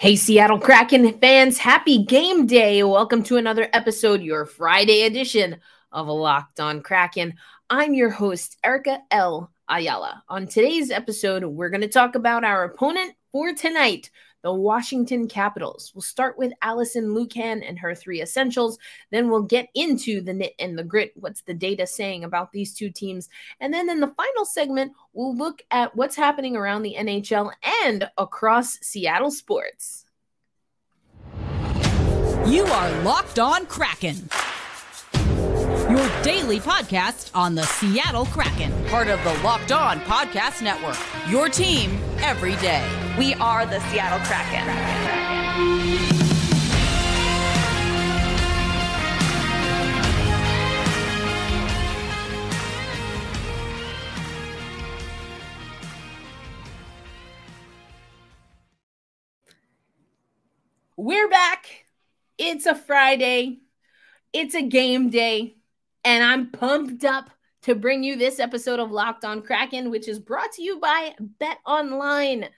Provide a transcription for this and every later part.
Hey, Seattle Kraken fans, happy game day. Welcome to another episode, your Friday edition of Locked on Kraken. I'm your host, Erica L. Ayala. On today's episode, we're going to talk about our opponent for tonight, the Washington Capitals. We'll start with Alison Lukan and her three essentials. Then we'll get into the nit and the grit. What's the data saying about these two teams? And then in the final segment, we'll look at what's happening around the NHL and across Seattle sports. You are Locked On Kraken. Your daily podcast on the Seattle Kraken, part of the Locked On Podcast Network. Your team every day. We are the Seattle Kraken. We're back. It's a Friday. It's a game day. And I'm pumped up to bring you this episode of Locked on Kraken, which is brought to you by betonline.net.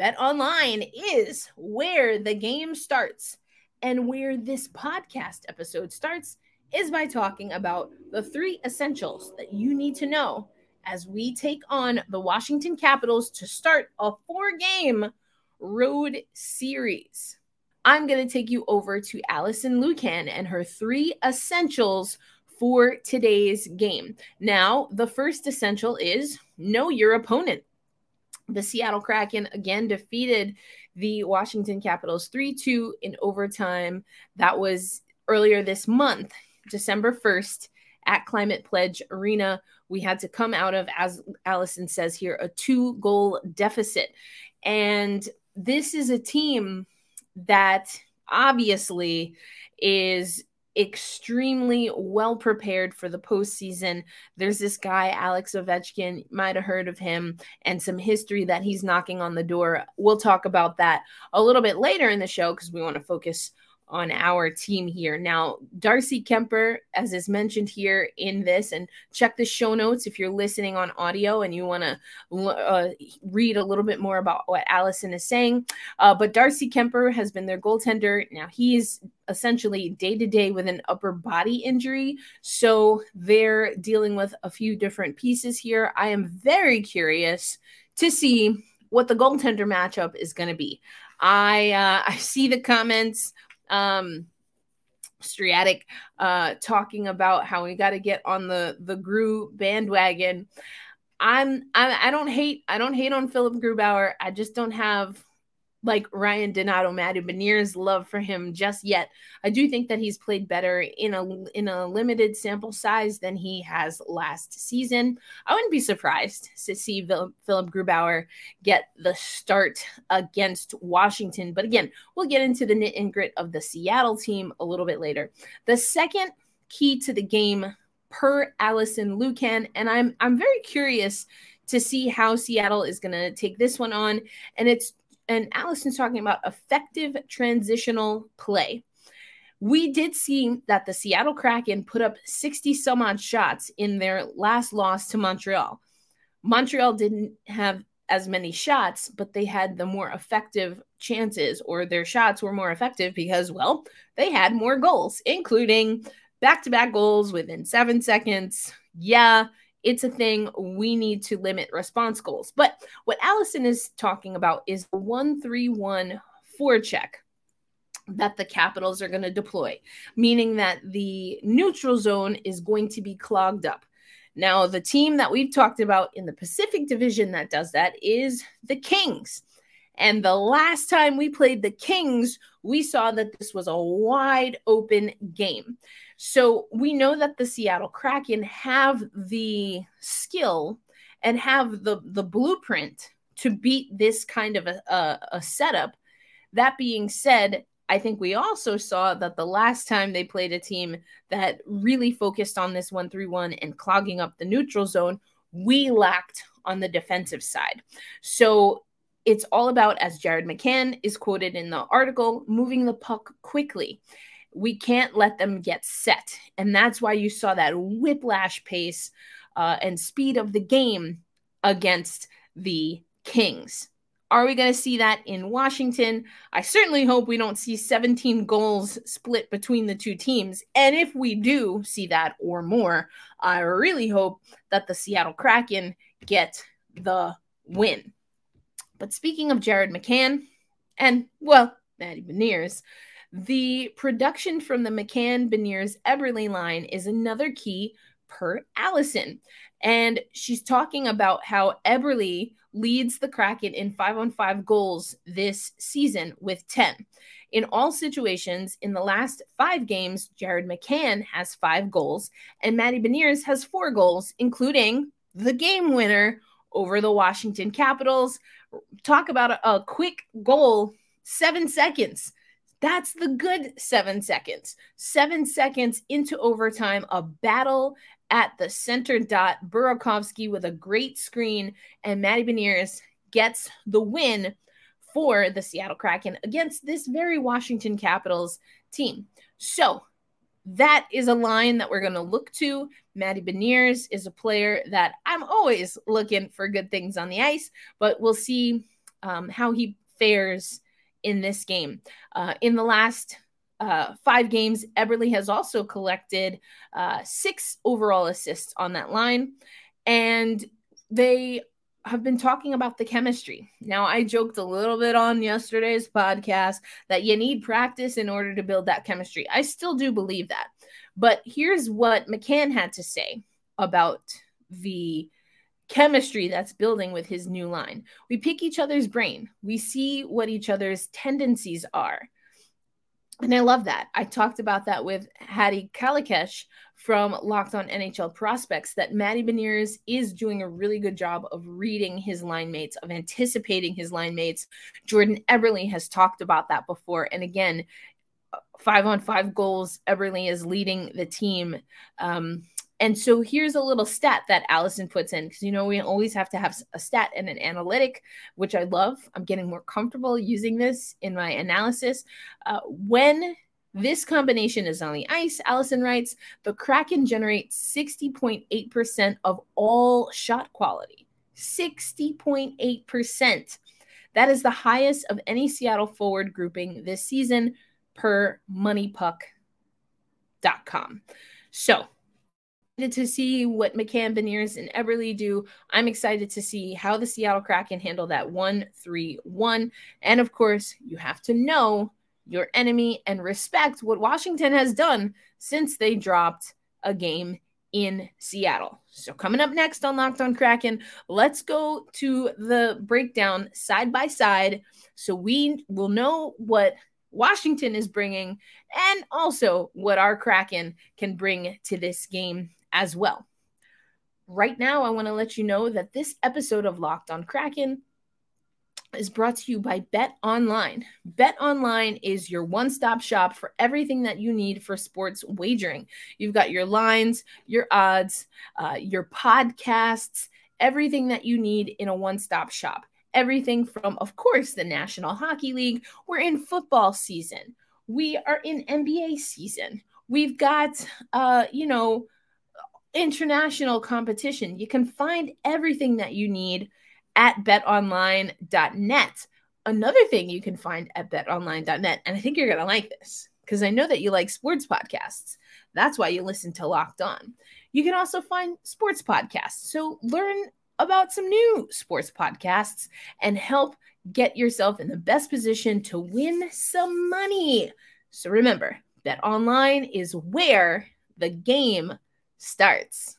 BetOnline is where the game starts. And where this podcast episode starts is by talking about the three essentials that you need to know as we take on the Washington Capitals to start a four game road series. I'm going to take you over to Alison Lukan and her three essentials for today's game. Now, the first essential is know your opponent. The Seattle Kraken again defeated the Washington Capitals 3 2 in overtime. That was earlier this month, December 1st, at Climate Pledge Arena. We had to come out of, as Alison says here, a two goal deficit. And this is a team that obviously is extremely well prepared for the postseason. There's this guy, Alex Ovechkin, might have heard of him, and some history that he's knocking on the door. We'll talk about that a little bit later in the show because we want to focus on our team here. Now, Darcy Kuemper, as is mentioned here in this, and check the show notes if you're listening on audio and you want to uh, read a little bit more about what Allison is saying. Uh, but Darcy Kuemper has been their goaltender. Now, he's essentially day to day with an upper body injury. So they're dealing with a few different pieces here. I am very curious to see what the goaltender matchup is going to be. I uh, I see the comments um Striatic uh talking about how we got to get on the the Gru bandwagon. I'm I, I don't hate I don't hate on Philip Grubauer. I just don't have like Ryan Donato, Matty Beniers' love for him just yet. I do think that he's played better in a in a limited sample size than he has last season. I wouldn't be surprised to see Philip Grubauer get the start against Washington. But again, we'll get into the knit and grit of the Seattle team a little bit later. The second key to the game per Alison Lukan and I'm I'm very curious to see how Seattle is going to take this one on. And it's and Alison's talking about effective transitional play. We did see that the Seattle Kraken put up 60 some odd shots in their last loss to Montreal. Montreal didn't have as many shots, but they had the more effective chances, or their shots were more effective because, well, they had more goals, including back to back goals within seven seconds. Yeah, it's a thing we need to limit response goals. But what Alison is talking about is the 131 forecheck that the Capitals are going to deploy, meaning that the neutral zone is going to be clogged up. Now, the team that we've talked about in the Pacific Division that does that is the Kings. And the last time we played the Kings, we saw that this was a wide open game. So we know that the Seattle Kraken have the skill and have the the blueprint to beat this kind of a, a, a setup. That being said, I think we also saw that the last time they played a team that really focused on this 1 3 1 and clogging up the neutral zone, we lacked on the defensive side. So it's all about, as Jared McCann is quoted in the article, moving the puck quickly we can't let them get set. And that's why you saw that whiplash pace uh, and speed of the game against the Kings. Are we going to see that in Washington? I certainly hope we don't see 17 goals split between the two teams. And if we do see that or more, I really hope that the Seattle Kraken get the win. But speaking of Jared McCann and, well, Matty Beniers, the production from the McCann Beniers Eberle line is another key per Alison. And she's talking about how Eberle leads the Kraken in five on five goals this season with 10. In all situations, in the last five games, Jared McCann has five goals, and Matty Beniers has four goals, including the game winner over the Washington Capitals. Talk about a, a quick goal, seven seconds. That's the good seven seconds. Seven seconds into overtime, a battle at the center dot. Burakovsky with a great screen, and Matty Beniers gets the win for the Seattle Kraken against this very Washington Capitals team. So that is a line that we're going to look to. Matty Beniers is a player that I'm always looking for good things on the ice, but we'll see um, how he fares in this game. Uh, in the last uh, five games, Eberle has also collected uh, six overall assists on that line. And they have been talking about the chemistry. Now, I joked a little bit on yesterday's podcast that you need practice in order to build that chemistry. I still do believe that. But here's what McCann had to say about the chemistry that's building with his new line. We pick each other's brain, we see what each other's tendencies are. And I love that. I talked about that with Hadi Kalakeche from Locked On NHL Prospects that Matty Beniers is doing a really good job of reading his line mates, of anticipating his line mates. Jordan Eberle has talked about that before. And again, five on five goals, Eberle is leading the team. Um, and so here's a little stat that Alison puts in because you know we always have to have a stat and an analytic, which I love. I'm getting more comfortable using this in my analysis. Uh, when this combination is on the ice, Alison writes, the Kraken generate 60.8% of all shot quality. 60.8%. That is the highest of any Seattle forward grouping this season per moneypuck.com. So to see what McCann, Beniers, and Eberle do. I'm excited to see how the Seattle Kraken handle that 1 3 1. And of course, you have to know your enemy and respect what Washington has done since they dropped a game in Seattle. So, coming up next on Locked on Kraken, let's go to the breakdown side by side so we will know what Washington is bringing and also what our Kraken can bring to this game as well. Right now, I want to let you know that this episode of Locked on Kraken is brought to you by Bet Online. Bet Online is your one stop shop for everything that you need for sports wagering. You've got your lines, your odds, uh, your podcasts, everything that you need in a one stop shop. Everything from, of course, the National Hockey League. We're in football season. We are in NBA season. We've got, uh, you know, international competition. You can find everything that you need at betonline.net. Another thing you can find at betonline.net, and I think you're going to like this because I know that you like sports podcasts. That's why you listen to Locked On. You can also find sports podcasts. So learn about some new sports podcasts and help get yourself in the best position to win some money. So remember, Bet Online is where the game starts.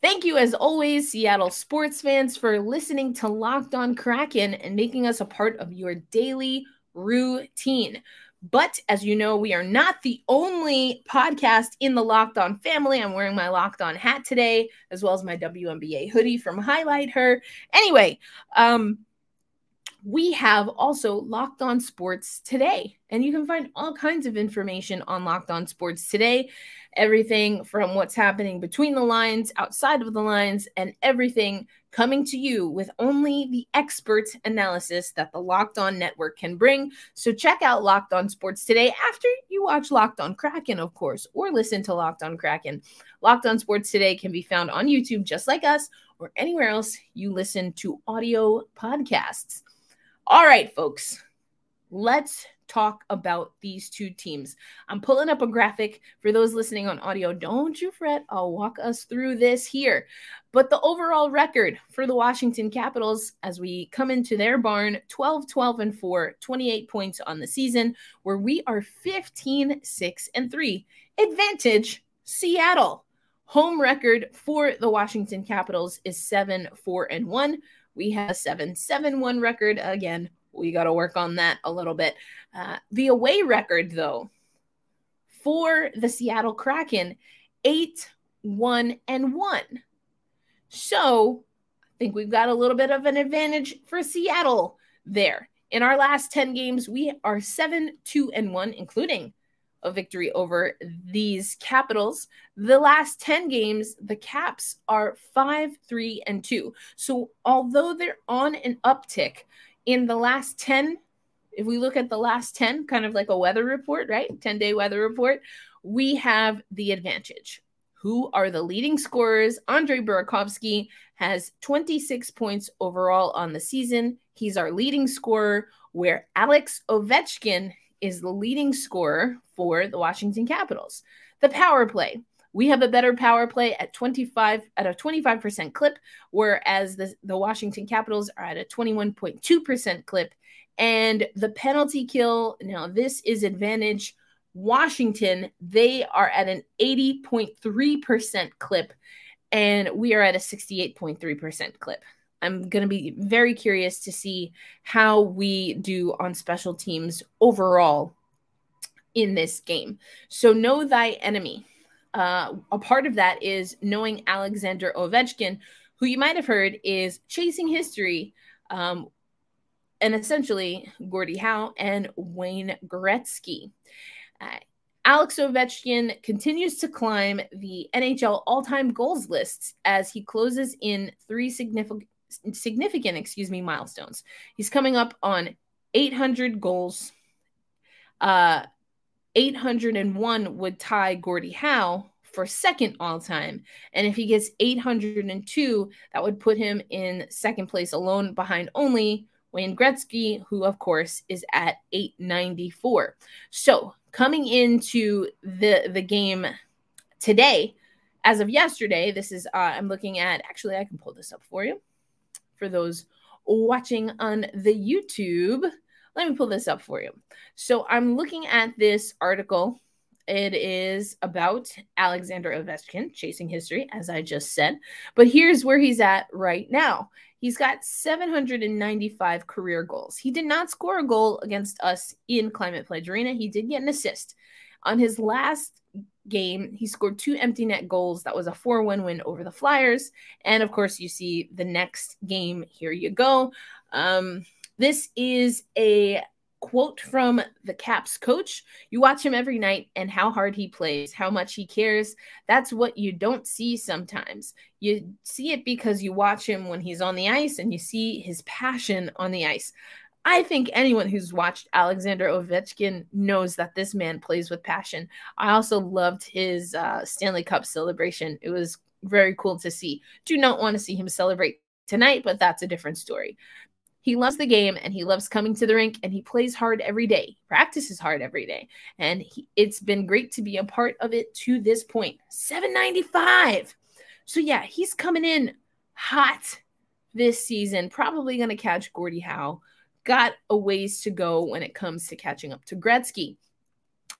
Thank you, as always, Seattle sports fans, for listening to Locked On Kraken and making us a part of your daily routine. But as you know, we are not the only podcast in the Locked On family. I'm wearing my Locked On hat today, as well as my WNBA hoodie from Highlight Her. Anyway, um, we have also Locked On Sports Today. And you can find all kinds of information on Locked On Sports Today. Everything from what's happening between the lines, outside of the lines, and everything coming to you with only the expert analysis that the Locked On Network can bring. So check out Locked On Sports Today after you watch Locked On Kraken, of course, or listen to Locked On Kraken. Locked On Sports Today can be found on YouTube just like us or anywhere else you listen to audio podcasts. All right, folks, let's talk about these two teams. I'm pulling up a graphic for those listening on audio. Don't you fret, I'll walk us through this here. But the overall record for the Washington Capitals as we come into their barn 12 12 and 4, 28 points on the season, where we are 15 6 and 3. Advantage Seattle. Home record for the Washington Capitals is 7 4 and 1. We have a 7 7 1 record. Again, we got to work on that a little bit. Uh, the away record, though, for the Seattle Kraken, 8 1 and 1. So I think we've got a little bit of an advantage for Seattle there. In our last 10 games, we are 7 2 and 1, including a victory over these Capitals. The last 10 games, the Caps are 5 3 and 2. So although they're on an uptick in the last 10, if we look at the last 10, kind of like a weather report, right? 10 day weather report, we have the advantage. Who are the leading scorers? Andre Burakovsky has 26 points overall on the season. He's our leading scorer, where Alex Ovechkin is the leading scorer for the Washington Capitals. The power play. We have a better power play at 25 at a 25% clip, whereas the, the Washington Capitals are at a 21.2% clip. And the penalty kill, now this is advantage Washington, they are at an 80.3% clip, and we are at a 68.3% clip. I'm going to be very curious to see how we do on special teams overall in this game. So, know thy enemy. Uh, a part of that is knowing Alexander Ovechkin, who you might have heard is chasing history, um, and essentially Gordie Howe and Wayne Gretzky. Uh, Alex Ovechkin continues to climb the NHL all-time goals lists as he closes in three significant significant, excuse me, milestones. He's coming up on 800 goals. Uh 801 would tie Gordie Howe for second all time. And if he gets 802, that would put him in second place alone behind only Wayne Gretzky, who of course is at 894. So coming into the the game today, as of yesterday, this is uh, I'm looking at. Actually, I can pull this up for you for those watching on the YouTube. Let me pull this up for you. So I'm looking at this article. It is about Alexander Ovechkin chasing history, as I just said. But here's where he's at right now. He's got 795 career goals. He did not score a goal against us in Climate Pledge Arena. He did get an assist. On his last game, he scored two empty net goals. That was a 4 1 win over the Flyers. And of course, you see the next game. Here you go. Um, this is a quote from the Caps coach. You watch him every night and how hard he plays, how much he cares. That's what you don't see sometimes. You see it because you watch him when he's on the ice and you see his passion on the ice. I think anyone who's watched Alexander Ovechkin knows that this man plays with passion. I also loved his uh, Stanley Cup celebration. It was very cool to see. Do not want to see him celebrate tonight, but that's a different story. He loves the game and he loves coming to the rink and he plays hard every day, practices hard every day. And he, it's been great to be a part of it to this point. 795. So, yeah, he's coming in hot this season, probably going to catch Gordie Howe. Got a ways to go when it comes to catching up to Gretzky.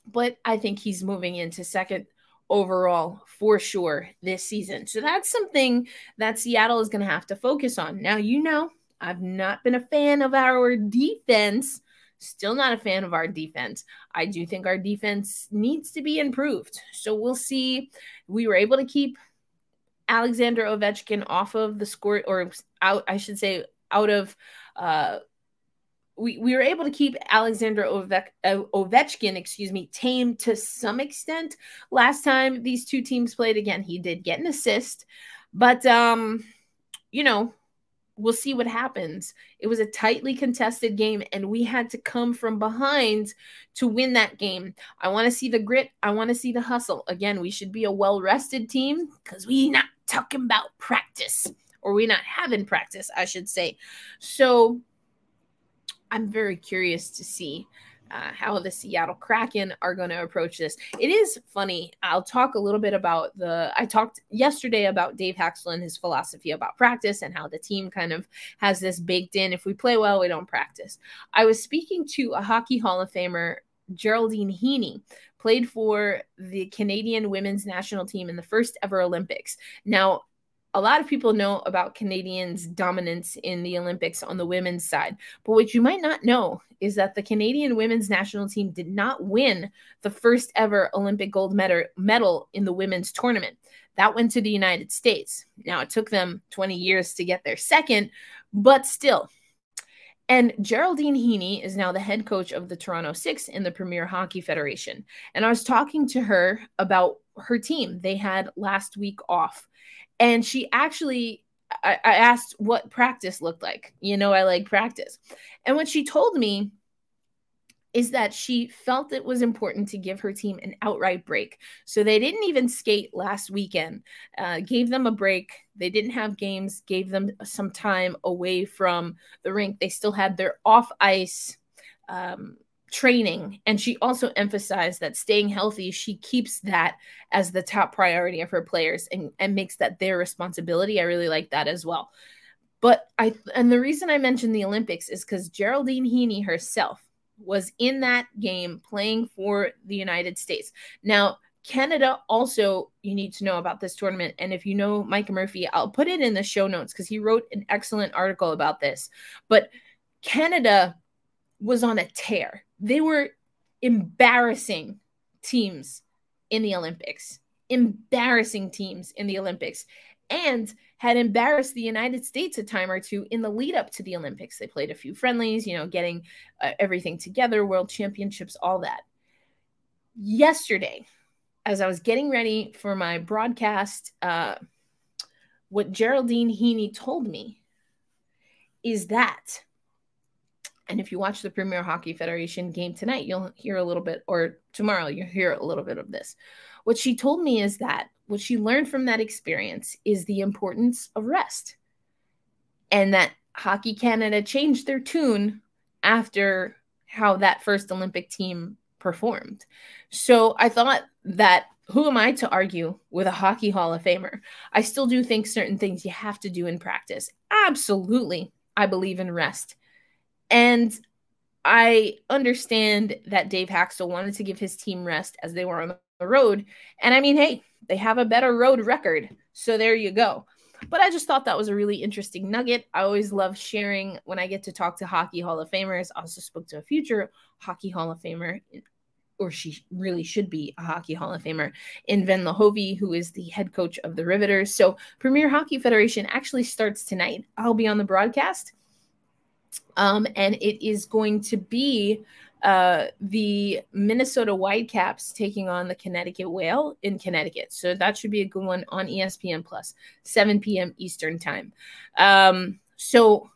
But I think he's moving into second overall for sure this season. So that's something that Seattle is going to have to focus on. Now, you know, I've not been a fan of our defense. Still not a fan of our defense. I do think our defense needs to be improved. So we'll see. We were able to keep Alexander Ovechkin off of the score or out, I should say, out of uh we, we were able to keep Alexander Ove- uh, Ovechkin, excuse me, tame to some extent. Last time these two teams played again, he did get an assist, but um, you know, we'll see what happens. It was a tightly contested game, and we had to come from behind to win that game. I want to see the grit. I want to see the hustle. Again, we should be a well rested team because we not talking about practice. or we not having practice, I should say. So I'm very curious to see uh, how the Seattle Kraken are going to approach this. It is funny. I'll talk a little bit about the. I talked yesterday about Dave Hakstol and his philosophy about practice and how the team kind of has this baked in. If we play well, we don't practice. I was speaking to a Hockey Hall of Famer, Geraldine Heaney, played for the Canadian women's national team in the first ever Olympics. Now, a lot of people know about Canadians' dominance in the Olympics on the women's side. But what you might not know is that the Canadian women's national team did not win the first ever Olympic gold medal in the women's tournament. That went to the United States. Now, it took them 20 years to get their second, but still. And Geraldine Heaney is now the head coach of the Toronto Six in the Premier Hockey Federation. And I was talking to her about her team. They had last week off and she actually I, I, asked what practice looked like. You know i like practice. And what she told me is that she felt it was important to give her team an outright break. So they didn't even skate last weekend uh, gave them a break. They didn't have games gave them some time away from the rink. They still had their off ice um, training. And she also emphasized that staying healthy she keeps that as the top priority of her players and, and makes that their responsibility. I really like that as well. But i and the reason i mentioned the olympics is because geraldine heaney herself was in that game playing for the united states. Now canada also you need to know about this tournament. And if you know mike murphy i'll put it in the show notes because he wrote an excellent article about this. But canada was on a tear they were embarrassing teams in the Olympics, embarrassing teams in the Olympics, and had embarrassed the United States a time or two in the lead up to the Olympics. They played a few friendlies, you know, getting uh, everything together, world championships, all that. Yesterday, as I was getting ready for my broadcast, uh, what Geraldine Heaney told me is that and if you watch the Premier Hockey Federation game tonight, you'll hear a little bit, or tomorrow, you'll hear a little bit of this. What she told me is that what she learned from that experience is the importance of rest. And that Hockey Canada changed their tune after how that first Olympic team performed. So I thought that who am I to argue with a Hockey Hall of Famer? I still do think certain things you have to do in practice. Absolutely. I believe in rest. And I understand that Dave Hakstol wanted to give his team rest as they were on the road. And I mean, hey, they have a better road record. So there you go. But I just thought that was a really interesting nugget. I always love sharing when I get to talk to Hockey Hall of Famers. I also spoke to a future Hockey Hall of Famer, or she really should be a Hockey Hall of Famer, in Venla Hovi, who is the head coach of the Riveters. So Premier Hockey Federation actually starts tonight. I'll be on the broadcast. Um, and it is going to be uh, the Minnesota Whitecaps taking on the Connecticut Whale in Connecticut. So that should be a good one on ESPN Plus, 7 p.m. Eastern Time. Um, so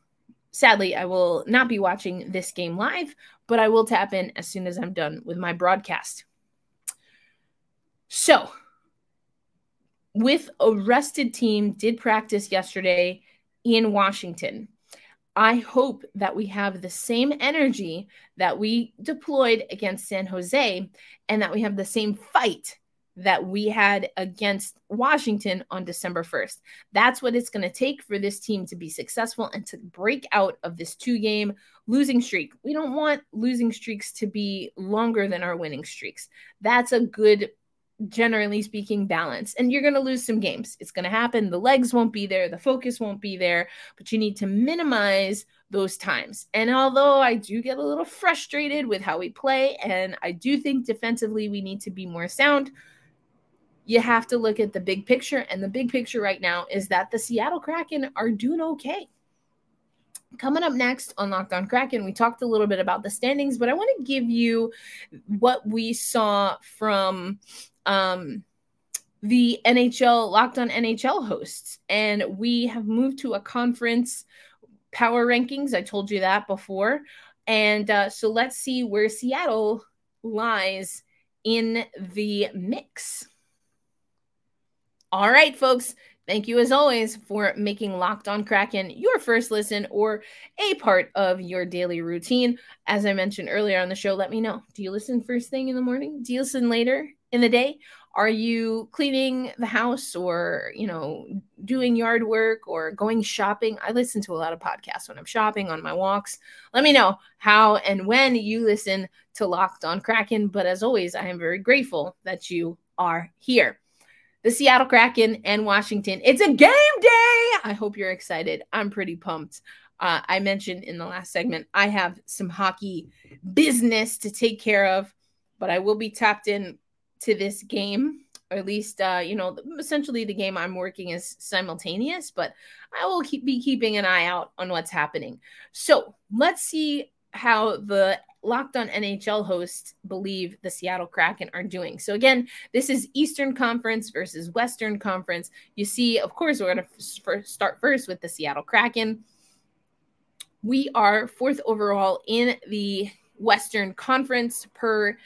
sadly, I will not be watching this game live, but I will tap in as soon as I'm done with my broadcast. So, with a rested team, did practice yesterday in Washington. I hope that we have the same energy that we deployed against San Jose and that we have the same fight that we had against Washington on December 1st. That's what it's going to take for this team to be successful and to break out of this two game losing streak. We don't want losing streaks to be longer than our winning streaks. That's a good generally speaking, balance. And you're going to lose some games. It's going to happen. The legs won't be there, the focus won't be there, but you need to minimize those times. And although I do get a little frustrated with how we play, and I do think defensively we need to be more sound, you have to look at the big picture. And the big picture right now is that the Seattle Kraken are doing okay. Coming up next on Locked On Kraken, we talked a little bit about the standings, but I want to give you what we saw from um, the NHL Locked On NHL hosts, and we have moved to a conference power rankings. I told you that before, and uh, so let's see where Seattle lies in the mix. All right, folks, Thank you, as always, for making Locked On Kraken your first listen or a part of your daily routine. As I mentioned earlier on the show, let me know. Do you listen first thing in the morning? Do you listen later in the day? Are you cleaning the house or, you know, doing yard work or going shopping? I listen to a lot of podcasts when I'm shopping on my walks. Let me know how and when you listen to Locked On Kraken. But as always, I am very grateful that you are here the Seattle Kraken and Washington. It's a game day. I hope you're excited. I'm pretty pumped. Uh, I mentioned in the last segment, I have some hockey business to take care of, but I will be tapped in to this game, or at least, uh, you know, essentially the game I'm working is simultaneous, but I will keep, be keeping an eye out on what's happening. So let's see how the Locked on NHL hosts believe the Seattle Kraken are doing. So, again, this is Eastern Conference versus Western Conference. You see, of course, we're going to start first with the Seattle Kraken. We are fourth overall in the Western Conference per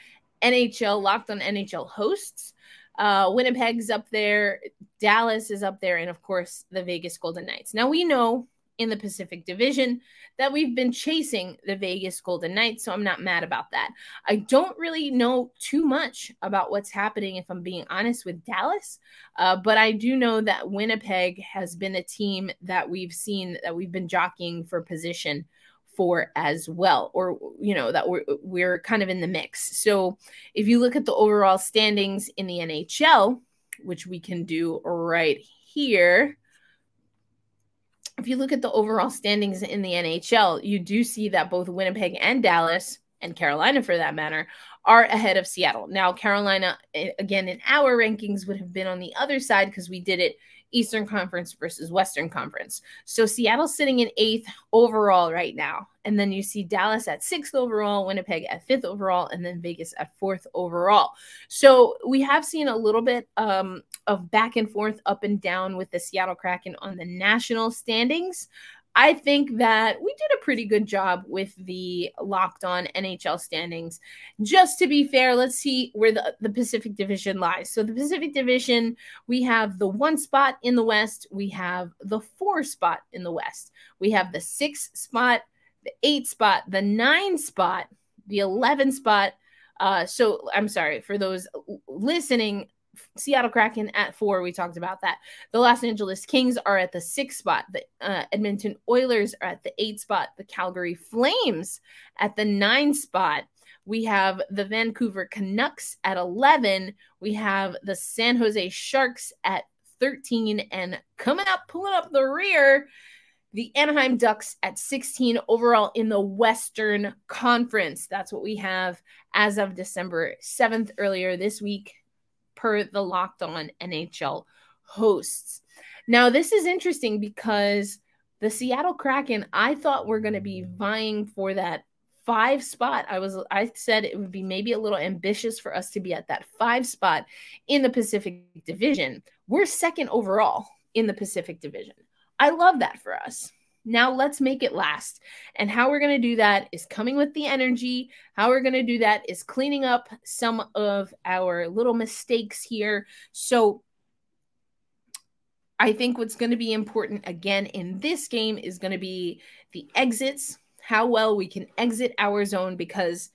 NHL Locked on NHL hosts. Uh, Winnipeg's up there, Dallas is up there, and of course, the Vegas Golden Knights. Now, we know in the Pacific Division that we've been chasing the Vegas Golden Knights, so I'm not mad about that. I don't really know too much about what's happening, if I'm being honest, with Dallas, uh, but I do know that Winnipeg has been a team that we've seen that we've been jockeying for position for as well or you know that we're we're kind of in the mix so if you look at the overall standings in the NHL which we can do right here if you look at the overall standings in the NHL, you do see that both Winnipeg and Dallas, and Carolina for that matter, are ahead of Seattle. Now, Carolina, eh, again, in our rankings would have been on the other side because we did it Eastern Conference versus Western Conference. So Seattle's sitting in eighth overall right now. And then you see Dallas at sixth overall, Winnipeg at fifth overall, and then Vegas at fourth overall. So we have seen a little bit um, of back and forth, up and down with the Seattle Kraken on the national standings. I think that we did a pretty good job with the locked on NHL standings. Just to be fair, let's see where the, the Pacific Division lies. So, the Pacific Division, we have the one spot in the West, we have the four spot in the West, we have the six spot, the eight spot, the nine spot, the 11 spot. Uh, so, I'm sorry for those listening. Seattle Kraken at four. We talked about that. The Los Angeles Kings are at the six spot. The uh, Edmonton Oilers are at the eight spot. The Calgary Flames at the nine spot. We have the Vancouver Canucks at 11. We have the San Jose Sharks at 13. And coming up, pulling up the rear, the Anaheim Ducks at 16 overall in the Western Conference. That's what we have as of December 7th earlier this week per the Locked On NHL hosts. Now, this is interesting because the Seattle Kraken, I thought were going to be vying for that five spot. I was I said it would be maybe a little ambitious for us to be at that five spot in the Pacific Division. We're second overall in the Pacific Division. I love that for us. Now let's make it last. And how we're going to do that is coming with the energy. How we're going to do that is cleaning up some of our little mistakes here. So I think what's going to be important again in this game is going to be the exits, how well we can exit our zone because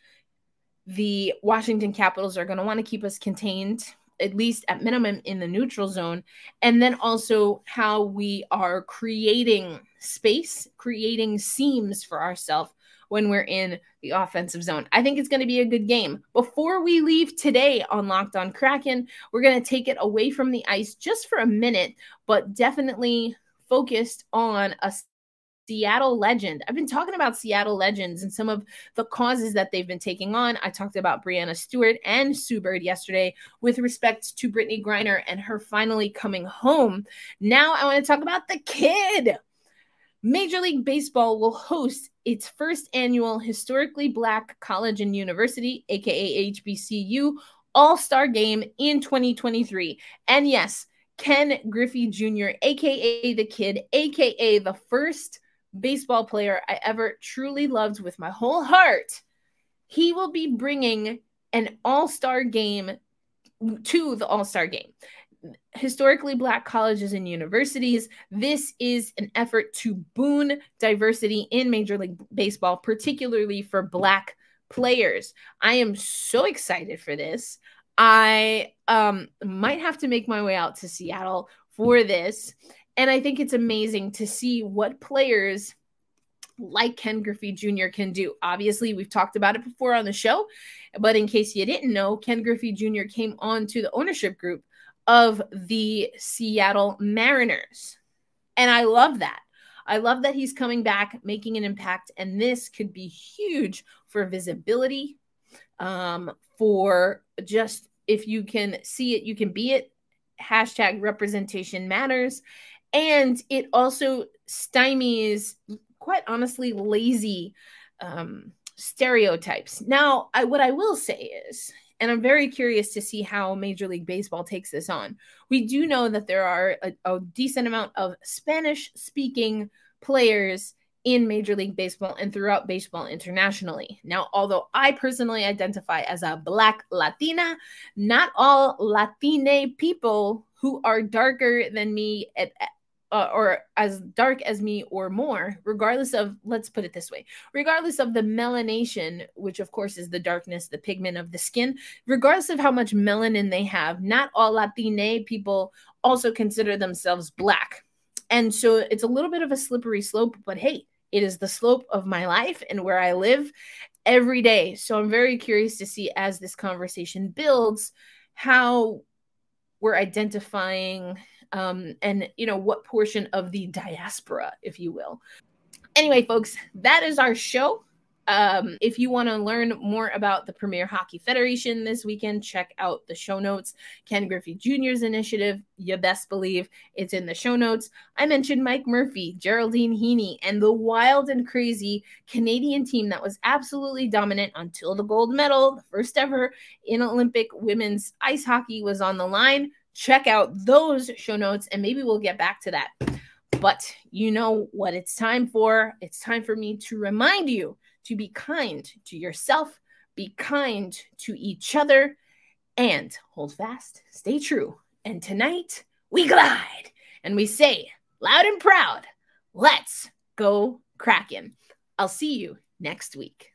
the Washington Capitals are going to want to keep us contained at least at minimum in the neutral zone and then also how we are creating space creating seams for ourselves when we're in the offensive zone. I think it's going to be a good game. Before we leave today on Locked on Kraken, we're going to take it away from the ice just for a minute, but definitely focused on a Seattle legend. I've been talking about Seattle legends and some of the causes that they've been taking on. I talked about Breanna Stewart and Sue Bird yesterday with respect to Brittney Griner and her finally coming home. Now I want to talk about the kid. Major League Baseball will host its first annual historically black college and university, aka HBCU, All Star Game in 2023. And yes, Ken Griffey Jr., aka the kid, aka the first baseball player I ever truly loved with my whole heart, he will be bringing an all star game to the all star game. historically black colleges and universities. This is an effort to boon diversity in Major League Baseball, particularly for black players. I am so excited for this. I um, might have to make my way out to Seattle for this. And I think it's amazing to see what players like Ken Griffey Jr. can do. Obviously, we've talked about it before on the show, but in case you didn't know, Ken Griffey Jr. came on to the ownership group of the Seattle Mariners. And I love that. I love that he's coming back, making an impact, and this could be huge for visibility, um, for just if you can see it, you can be it. Hashtag representation matters. And it also stymies, quite honestly, lazy um, stereotypes. Now, I, what I will say is, and I'm very curious to see how Major League Baseball takes this on. We do know that there are a, a decent amount of Spanish speaking players in Major League Baseball and throughout baseball internationally. Now, although I personally identify as a Black Latina, not all Latine people who are darker than me at, uh, or as dark as me or more, regardless of, let's put it this way, regardless of the melanation, which of course is the darkness, the pigment of the skin, regardless of how much melanin they have, not all Latine people also consider themselves black. And so it's a little bit of a slippery slope, but hey, it is the slope of my life and where I live every day. So I'm very curious to see as this conversation builds how we're identifying um, and you know what portion of the diaspora, if you will. Anyway, folks, that is our show. Um, if you want to learn more about the Premier Hockey Federation this weekend, check out the show notes. Ken Griffey Jr.'s initiative, you best believe it's in the show notes. I mentioned Mike Murphy, Geraldine Heaney, and the wild and crazy Canadian team that was absolutely dominant until the gold medal, the first ever in Olympic women's ice hockey, was on the line check out those show notes and maybe we'll get back to that. But you know what it's time for? It's time for me to remind you to be kind to yourself, be kind to each other, and hold fast, stay true. And tonight we glide and we say loud and proud, let's go Kraken. I'll see you next week.